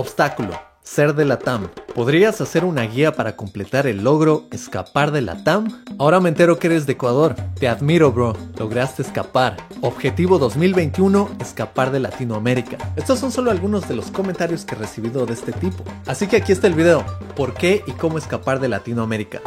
Obstáculo. Ser de la TAM. ¿Podrías hacer una guía para completar el logro escapar de la TAM? Ahora me entero que eres de Ecuador. Te admiro, bro. Lograste escapar. Objetivo 2021, escapar de Latinoamérica. Estos son solo algunos de los comentarios que he recibido de este tipo. Así que aquí está el video. ¿Por qué y cómo escapar de Latinoamérica?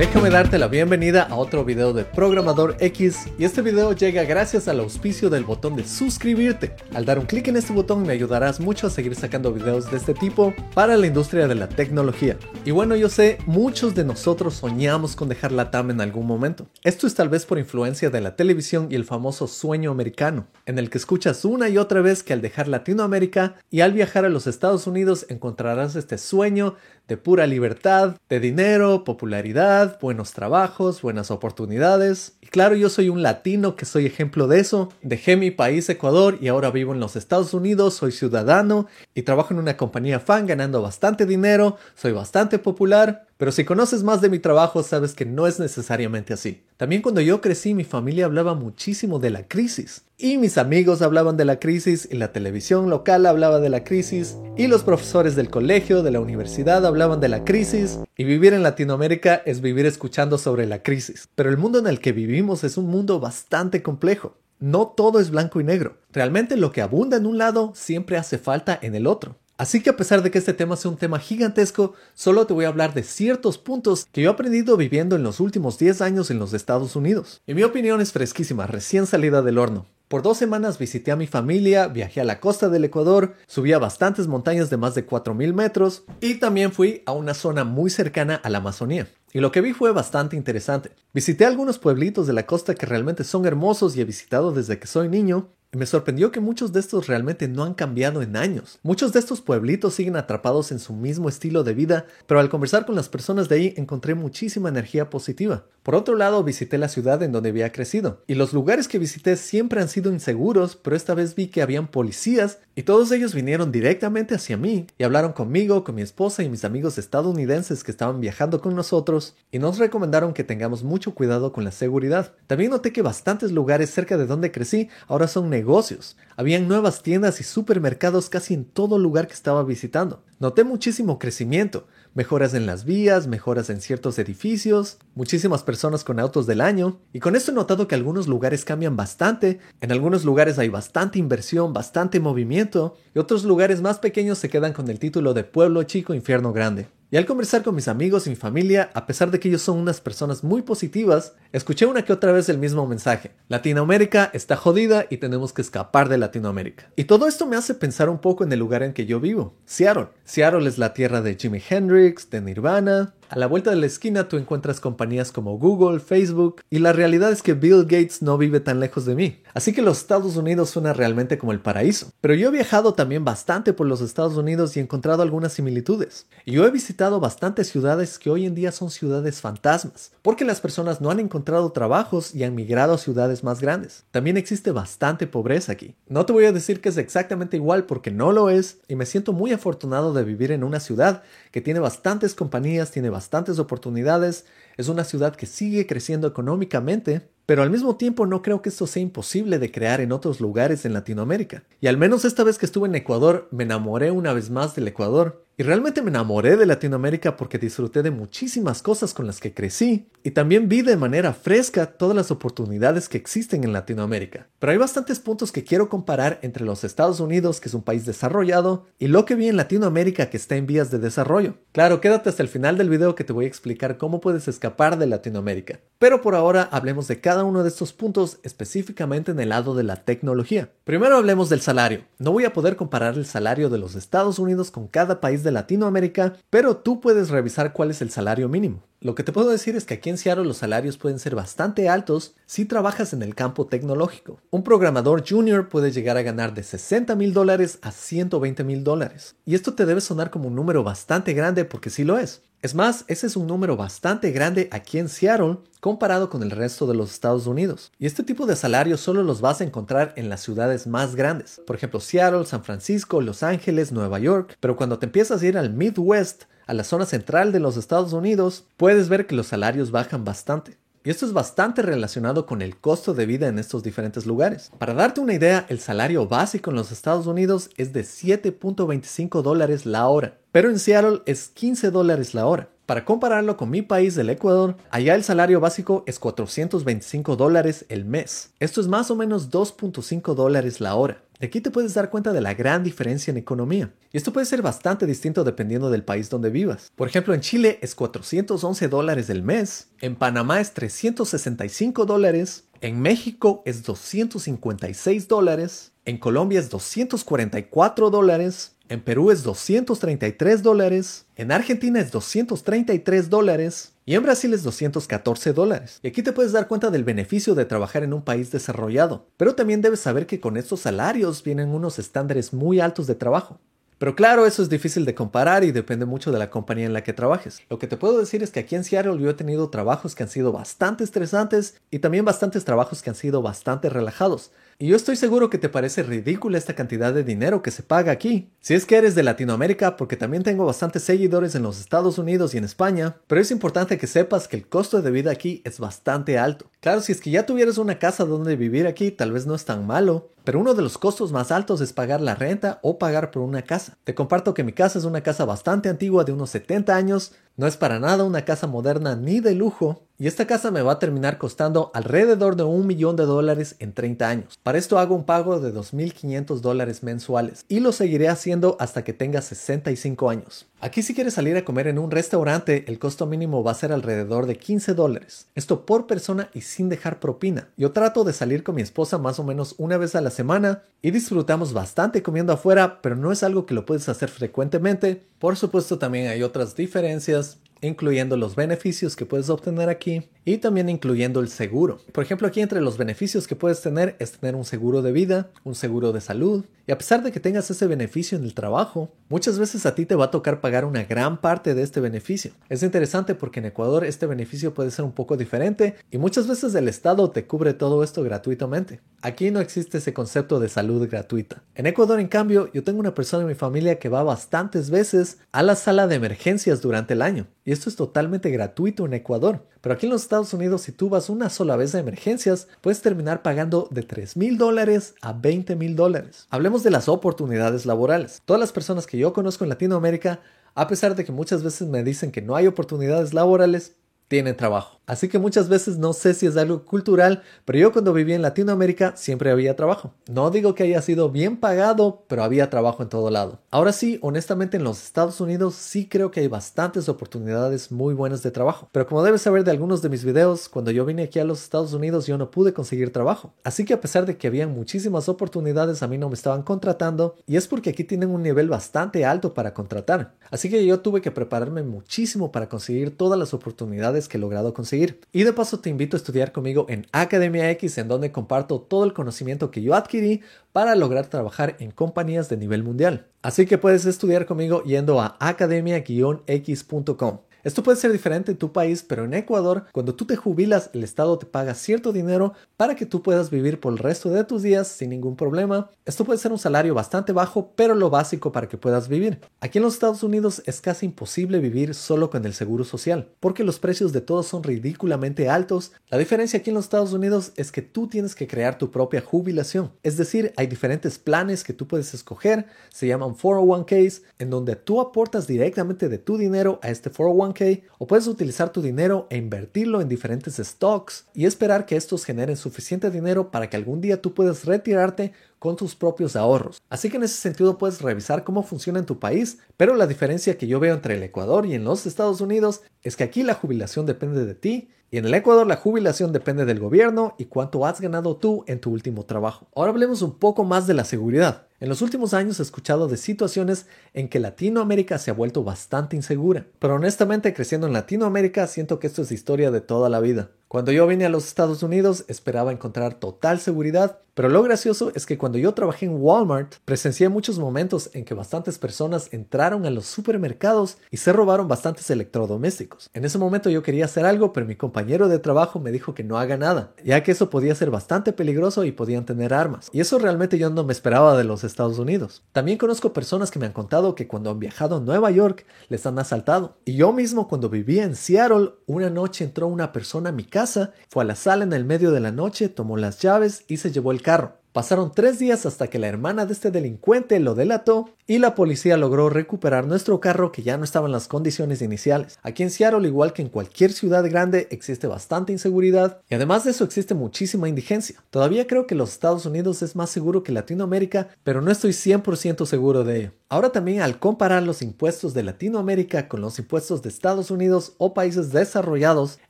Déjame darte la bienvenida a otro video de Programador X y este video llega gracias al auspicio del botón de suscribirte. Al dar un clic en este botón me ayudarás mucho a seguir sacando videos de este tipo para la industria de la tecnología. Y bueno, yo sé, muchos de nosotros soñamos con dejar la TAM en algún momento. Esto es tal vez por influencia de la televisión y el famoso sueño americano, en el que escuchas una y otra vez que al dejar Latinoamérica y al viajar a los Estados Unidos encontrarás este sueño de pura libertad, de dinero, popularidad, buenos trabajos, buenas oportunidades. Y claro, yo soy un latino que soy ejemplo de eso. Dejé mi país Ecuador y ahora vivo en los Estados Unidos, soy ciudadano y trabajo en una compañía fan ganando bastante dinero, soy bastante popular. Pero si conoces más de mi trabajo, sabes que no es necesariamente así. También cuando yo crecí, mi familia hablaba muchísimo de la crisis. Y mis amigos hablaban de la crisis, y la televisión local hablaba de la crisis, y los profesores del colegio, de la universidad hablaban de la crisis, y vivir en Latinoamérica es vivir escuchando sobre la crisis. Pero el mundo en el que vivimos es un mundo bastante complejo. No todo es blanco y negro. Realmente lo que abunda en un lado siempre hace falta en el otro. Así que a pesar de que este tema sea un tema gigantesco, solo te voy a hablar de ciertos puntos que yo he aprendido viviendo en los últimos 10 años en los Estados Unidos. Y mi opinión es fresquísima, recién salida del horno. Por dos semanas visité a mi familia, viajé a la costa del Ecuador, subí a bastantes montañas de más de 4.000 metros y también fui a una zona muy cercana a la Amazonía. Y lo que vi fue bastante interesante. Visité algunos pueblitos de la costa que realmente son hermosos y he visitado desde que soy niño, me sorprendió que muchos de estos realmente no han cambiado en años. Muchos de estos pueblitos siguen atrapados en su mismo estilo de vida, pero al conversar con las personas de ahí encontré muchísima energía positiva. Por otro lado, visité la ciudad en donde había crecido, y los lugares que visité siempre han sido inseguros, pero esta vez vi que habían policías y todos ellos vinieron directamente hacia mí y hablaron conmigo, con mi esposa y mis amigos estadounidenses que estaban viajando con nosotros y nos recomendaron que tengamos mucho cuidado con la seguridad. También noté que bastantes lugares cerca de donde crecí ahora son negocios. Habían nuevas tiendas y supermercados casi en todo lugar que estaba visitando. Noté muchísimo crecimiento, mejoras en las vías, mejoras en ciertos edificios, muchísimas personas con autos del año, y con esto he notado que algunos lugares cambian bastante, en algunos lugares hay bastante inversión, bastante movimiento, y otros lugares más pequeños se quedan con el título de pueblo chico, infierno grande. Y al conversar con mis amigos y mi familia, a pesar de que ellos son unas personas muy positivas, escuché una que otra vez el mismo mensaje. Latinoamérica está jodida y tenemos que escapar de Latinoamérica. Y todo esto me hace pensar un poco en el lugar en que yo vivo, Seattle. Seattle es la tierra de Jimi Hendrix, de Nirvana, a la vuelta de la esquina tú encuentras compañías como Google, Facebook, y la realidad es que Bill Gates no vive tan lejos de mí. Así que los Estados Unidos suena realmente como el paraíso. Pero yo he viajado también bastante por los Estados Unidos y he encontrado algunas similitudes. Y yo he visitado bastantes ciudades que hoy en día son ciudades fantasmas, porque las personas no han encontrado trabajos y han migrado a ciudades más grandes. También existe bastante pobreza aquí. No te voy a decir que es exactamente igual porque no lo es, y me siento muy afortunado de vivir en una ciudad que tiene bastantes compañías, tiene oportunidades, es una ciudad que sigue creciendo económicamente, pero al mismo tiempo no creo que esto sea imposible de crear en otros lugares en Latinoamérica. Y al menos esta vez que estuve en Ecuador me enamoré una vez más del Ecuador y realmente me enamoré de Latinoamérica porque disfruté de muchísimas cosas con las que crecí y también vi de manera fresca todas las oportunidades que existen en Latinoamérica. Pero hay bastantes puntos que quiero comparar entre los Estados Unidos, que es un país desarrollado, y lo que vi en Latinoamérica, que está en vías de desarrollo. Claro, quédate hasta el final del video que te voy a explicar cómo puedes escapar de Latinoamérica. Pero por ahora hablemos de cada uno de estos puntos específicamente en el lado de la tecnología. Primero hablemos del salario. No voy a poder comparar el salario de los Estados Unidos con cada país de Latinoamérica, pero tú puedes revisar cuál es el salario mínimo. Lo que te puedo decir es que aquí en Seattle los salarios pueden ser bastante altos si trabajas en el campo tecnológico. Un programador junior puede llegar a ganar de 60 mil dólares a 120 mil dólares. Y esto te debe sonar como un número bastante grande porque sí lo es. Es más, ese es un número bastante grande aquí en Seattle comparado con el resto de los Estados Unidos. Y este tipo de salarios solo los vas a encontrar en las ciudades más grandes. Por ejemplo, Seattle, San Francisco, Los Ángeles, Nueva York. Pero cuando te empiezas a ir al Midwest, a la zona central de los Estados Unidos, puedes ver que los salarios bajan bastante. Y esto es bastante relacionado con el costo de vida en estos diferentes lugares. Para darte una idea, el salario básico en los Estados Unidos es de 7.25 dólares la hora, pero en Seattle es 15 dólares la hora. Para compararlo con mi país, del Ecuador, allá el salario básico es 425 dólares el mes. Esto es más o menos 2.5 dólares la hora. De aquí te puedes dar cuenta de la gran diferencia en economía. Y esto puede ser bastante distinto dependiendo del país donde vivas. Por ejemplo, en Chile es 411 dólares el mes, en Panamá es 365 dólares, en México es 256 dólares, en Colombia es 244 dólares, en Perú es 233 dólares, en Argentina es 233 dólares y en Brasil es 214 dólares. Y aquí te puedes dar cuenta del beneficio de trabajar en un país desarrollado. Pero también debes saber que con estos salarios vienen unos estándares muy altos de trabajo. Pero claro, eso es difícil de comparar y depende mucho de la compañía en la que trabajes. Lo que te puedo decir es que aquí en Seattle yo he tenido trabajos que han sido bastante estresantes y también bastantes trabajos que han sido bastante relajados. Y yo estoy seguro que te parece ridícula esta cantidad de dinero que se paga aquí. Si es que eres de Latinoamérica, porque también tengo bastantes seguidores en los Estados Unidos y en España, pero es importante que sepas que el costo de vida aquí es bastante alto. Claro, si es que ya tuvieras una casa donde vivir aquí, tal vez no es tan malo, pero uno de los costos más altos es pagar la renta o pagar por una casa. Te comparto que mi casa es una casa bastante antigua de unos 70 años, no es para nada una casa moderna ni de lujo, y esta casa me va a terminar costando alrededor de un millón de dólares en 30 años. Para esto hago un pago de 2.500 dólares mensuales y lo seguiré haciendo hasta que tenga 65 años. Aquí si quieres salir a comer en un restaurante, el costo mínimo va a ser alrededor de 15 dólares. Esto por persona y sin dejar propina. Yo trato de salir con mi esposa más o menos una vez a la semana y disfrutamos bastante comiendo afuera, pero no es algo que lo puedes hacer frecuentemente. Por supuesto también hay otras diferencias incluyendo los beneficios que puedes obtener aquí y también incluyendo el seguro. Por ejemplo, aquí entre los beneficios que puedes tener es tener un seguro de vida, un seguro de salud, y a pesar de que tengas ese beneficio en el trabajo, muchas veces a ti te va a tocar pagar una gran parte de este beneficio. Es interesante porque en Ecuador este beneficio puede ser un poco diferente y muchas veces el Estado te cubre todo esto gratuitamente. Aquí no existe ese concepto de salud gratuita. En Ecuador, en cambio, yo tengo una persona en mi familia que va bastantes veces a la sala de emergencias durante el año. Y esto es totalmente gratuito en Ecuador. Pero aquí en los Estados Unidos, si tú vas una sola vez a emergencias, puedes terminar pagando de 3 mil dólares a 20 mil dólares. Hablemos de las oportunidades laborales. Todas las personas que yo conozco en Latinoamérica, a pesar de que muchas veces me dicen que no hay oportunidades laborales, tienen trabajo. Así que muchas veces no sé si es algo cultural, pero yo cuando viví en Latinoamérica siempre había trabajo. No digo que haya sido bien pagado, pero había trabajo en todo lado. Ahora sí, honestamente en los Estados Unidos sí creo que hay bastantes oportunidades muy buenas de trabajo. Pero como debes saber de algunos de mis videos, cuando yo vine aquí a los Estados Unidos yo no pude conseguir trabajo. Así que a pesar de que había muchísimas oportunidades, a mí no me estaban contratando y es porque aquí tienen un nivel bastante alto para contratar. Así que yo tuve que prepararme muchísimo para conseguir todas las oportunidades que he logrado conseguir y de paso te invito a estudiar conmigo en Academia X, en donde comparto todo el conocimiento que yo adquirí para lograr trabajar en compañías de nivel mundial. Así que puedes estudiar conmigo yendo a academia-x.com. Esto puede ser diferente en tu país, pero en Ecuador, cuando tú te jubilas, el Estado te paga cierto dinero para que tú puedas vivir por el resto de tus días sin ningún problema. Esto puede ser un salario bastante bajo, pero lo básico para que puedas vivir. Aquí en los Estados Unidos es casi imposible vivir solo con el seguro social, porque los precios de todos son ridículamente altos. La diferencia aquí en los Estados Unidos es que tú tienes que crear tu propia jubilación. Es decir, hay diferentes planes que tú puedes escoger, se llaman 401ks, en donde tú aportas directamente de tu dinero a este 401 o puedes utilizar tu dinero e invertirlo en diferentes stocks y esperar que estos generen suficiente dinero para que algún día tú puedas retirarte con tus propios ahorros. Así que en ese sentido puedes revisar cómo funciona en tu país, pero la diferencia que yo veo entre el Ecuador y en los Estados Unidos es que aquí la jubilación depende de ti y en el Ecuador la jubilación depende del gobierno y cuánto has ganado tú en tu último trabajo. Ahora hablemos un poco más de la seguridad. En los últimos años he escuchado de situaciones en que Latinoamérica se ha vuelto bastante insegura, pero honestamente creciendo en Latinoamérica siento que esto es historia de toda la vida. Cuando yo vine a los Estados Unidos esperaba encontrar total seguridad, pero lo gracioso es que cuando yo trabajé en Walmart presencié muchos momentos en que bastantes personas entraron a los supermercados y se robaron bastantes electrodomésticos. En ese momento yo quería hacer algo, pero mi compañero de trabajo me dijo que no haga nada, ya que eso podía ser bastante peligroso y podían tener armas. Y eso realmente yo no me esperaba de los Estados Unidos. También conozco personas que me han contado que cuando han viajado a Nueva York les han asaltado. Y yo mismo cuando vivía en Seattle, una noche entró una persona a mi casa, fue a la sala en el medio de la noche, tomó las llaves y se llevó el carro. Pasaron tres días hasta que la hermana de este delincuente lo delató y la policía logró recuperar nuestro carro que ya no estaba en las condiciones iniciales. Aquí en Seattle, igual que en cualquier ciudad grande, existe bastante inseguridad y además de eso existe muchísima indigencia. Todavía creo que los Estados Unidos es más seguro que Latinoamérica, pero no estoy 100% seguro de ello. Ahora también al comparar los impuestos de Latinoamérica con los impuestos de Estados Unidos o países desarrollados,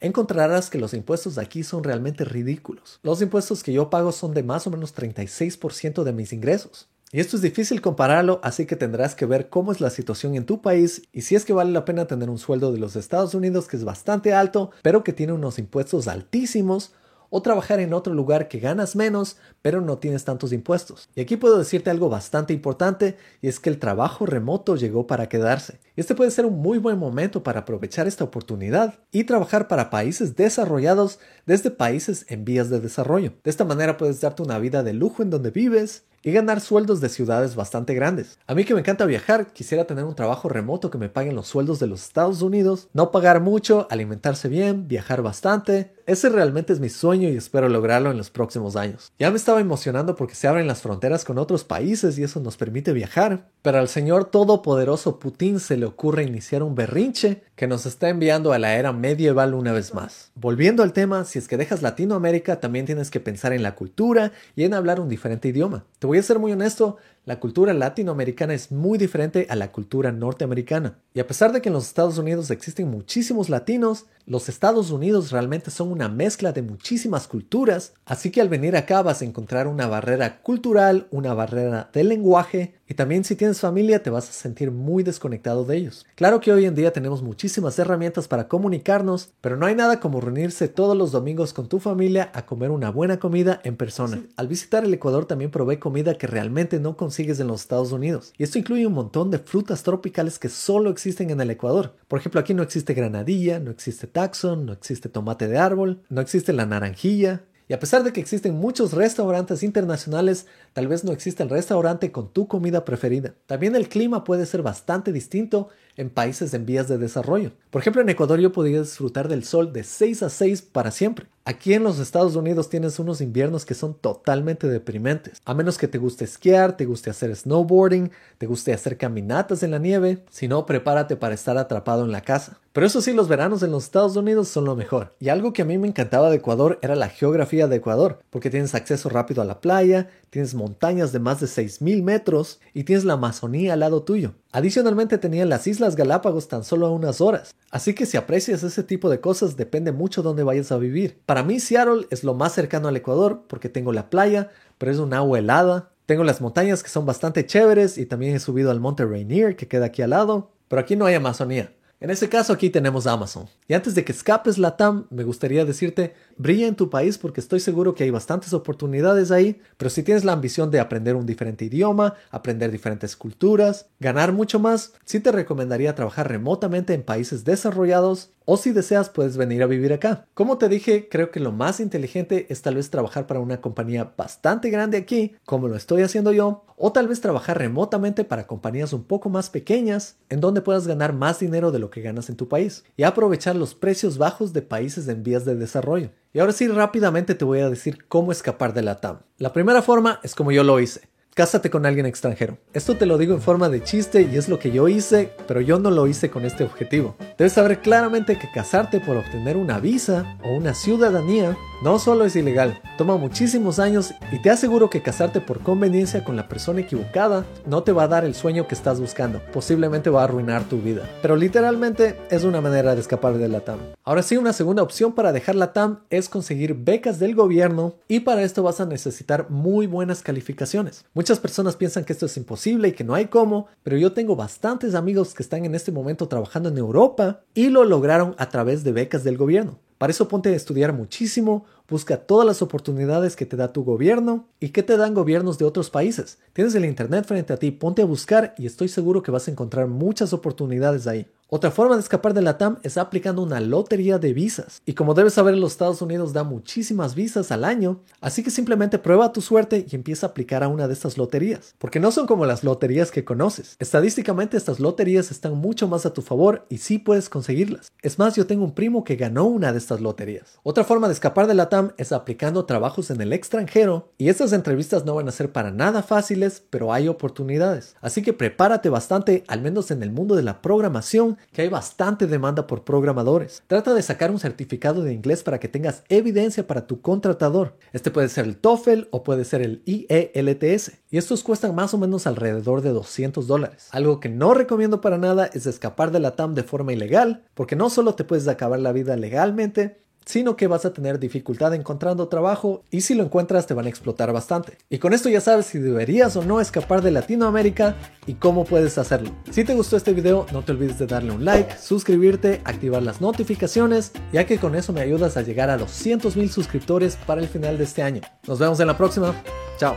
encontrarás que los impuestos de aquí son realmente ridículos. Los impuestos que yo pago son de más o menos 36% de mis ingresos. Y esto es difícil compararlo, así que tendrás que ver cómo es la situación en tu país y si es que vale la pena tener un sueldo de los Estados Unidos que es bastante alto, pero que tiene unos impuestos altísimos, o trabajar en otro lugar que ganas menos, pero no tienes tantos impuestos. Y aquí puedo decirte algo bastante importante, y es que el trabajo remoto llegó para quedarse. Este puede ser un muy buen momento para aprovechar esta oportunidad y trabajar para países desarrollados desde países en vías de desarrollo. De esta manera puedes darte una vida de lujo en donde vives, y ganar sueldos de ciudades bastante grandes. A mí que me encanta viajar, quisiera tener un trabajo remoto que me paguen los sueldos de los Estados Unidos, no pagar mucho, alimentarse bien, viajar bastante. Ese realmente es mi sueño y espero lograrlo en los próximos años. Ya me estaba emocionando porque se abren las fronteras con otros países y eso nos permite viajar, pero al señor todopoderoso Putin se le ocurre iniciar un berrinche que nos está enviando a la era medieval una vez más. Volviendo al tema, si es que dejas Latinoamérica, también tienes que pensar en la cultura y en hablar un diferente idioma. Voy a ser muy honesto, la cultura latinoamericana es muy diferente a la cultura norteamericana. Y a pesar de que en los Estados Unidos existen muchísimos latinos, los Estados Unidos realmente son una mezcla de muchísimas culturas, así que al venir acá vas a encontrar una barrera cultural, una barrera de lenguaje, y también si tienes familia te vas a sentir muy desconectado de ellos. Claro que hoy en día tenemos muchísimas herramientas para comunicarnos, pero no hay nada como reunirse todos los domingos con tu familia a comer una buena comida en persona. Al visitar el Ecuador también probé comida que realmente no consigues en los Estados Unidos. Y esto incluye un montón de frutas tropicales que solo existen en el Ecuador. Por ejemplo, aquí no existe granadilla, no existe taxon, no existe tomate de árbol, no existe la naranjilla, y a pesar de que existen muchos restaurantes internacionales, tal vez no exista el restaurante con tu comida preferida. También el clima puede ser bastante distinto en países en vías de desarrollo. Por ejemplo, en Ecuador yo podía disfrutar del sol de 6 a 6 para siempre. Aquí en los Estados Unidos tienes unos inviernos que son totalmente deprimentes. A menos que te guste esquiar, te guste hacer snowboarding, te guste hacer caminatas en la nieve, si no, prepárate para estar atrapado en la casa. Pero eso sí, los veranos en los Estados Unidos son lo mejor. Y algo que a mí me encantaba de Ecuador era la geografía de Ecuador, porque tienes acceso rápido a la playa, tienes montañas de más de 6.000 metros y tienes la Amazonía al lado tuyo. Adicionalmente tenía las Islas Galápagos tan solo a unas horas, así que si aprecias ese tipo de cosas depende mucho dónde vayas a vivir. Para mí Seattle es lo más cercano al Ecuador porque tengo la playa, pero es un agua helada, tengo las montañas que son bastante chéveres y también he subido al monte Rainier que queda aquí al lado, pero aquí no hay Amazonía. En ese caso aquí tenemos Amazon. Y antes de que escapes la TAM, me gustaría decirte, brilla en tu país porque estoy seguro que hay bastantes oportunidades ahí, pero si tienes la ambición de aprender un diferente idioma, aprender diferentes culturas, ganar mucho más, sí te recomendaría trabajar remotamente en países desarrollados o si deseas puedes venir a vivir acá. Como te dije, creo que lo más inteligente es tal vez trabajar para una compañía bastante grande aquí, como lo estoy haciendo yo, o tal vez trabajar remotamente para compañías un poco más pequeñas, en donde puedas ganar más dinero de lo que ganas en tu país, y aprovechar los precios bajos de países en vías de desarrollo. Y ahora sí, rápidamente te voy a decir cómo escapar de la TAM. La primera forma es como yo lo hice. Cásate con alguien extranjero. Esto te lo digo en forma de chiste y es lo que yo hice, pero yo no lo hice con este objetivo. Debes saber claramente que casarte por obtener una visa o una ciudadanía no solo es ilegal, toma muchísimos años y te aseguro que casarte por conveniencia con la persona equivocada no te va a dar el sueño que estás buscando, posiblemente va a arruinar tu vida. Pero literalmente es una manera de escapar de la TAM. Ahora sí, una segunda opción para dejar la TAM es conseguir becas del gobierno y para esto vas a necesitar muy buenas calificaciones. Muchas personas piensan que esto es imposible y que no hay cómo, pero yo tengo bastantes amigos que están en este momento trabajando en Europa y lo lograron a través de becas del gobierno. Para eso ponte a estudiar muchísimo, busca todas las oportunidades que te da tu gobierno y que te dan gobiernos de otros países. Tienes el internet frente a ti, ponte a buscar y estoy seguro que vas a encontrar muchas oportunidades ahí. Otra forma de escapar de la TAM es aplicando una lotería de visas. Y como debes saber, los Estados Unidos da muchísimas visas al año, así que simplemente prueba tu suerte y empieza a aplicar a una de estas loterías. Porque no son como las loterías que conoces. Estadísticamente estas loterías están mucho más a tu favor y sí puedes conseguirlas. Es más, yo tengo un primo que ganó una de estas loterías. Otra forma de escapar de la TAM es aplicando trabajos en el extranjero y estas entrevistas no van a ser para nada fáciles, pero hay oportunidades. Así que prepárate bastante, al menos en el mundo de la programación, que hay bastante demanda por programadores. Trata de sacar un certificado de inglés para que tengas evidencia para tu contratador. Este puede ser el TOEFL o puede ser el IELTS. Y estos cuestan más o menos alrededor de 200 dólares. Algo que no recomiendo para nada es escapar de la TAM de forma ilegal, porque no solo te puedes acabar la vida legalmente, sino que vas a tener dificultad encontrando trabajo y si lo encuentras te van a explotar bastante. Y con esto ya sabes si deberías o no escapar de Latinoamérica y cómo puedes hacerlo. Si te gustó este video no te olvides de darle un like, suscribirte, activar las notificaciones, ya que con eso me ayudas a llegar a los cientos mil suscriptores para el final de este año. Nos vemos en la próxima. Chao.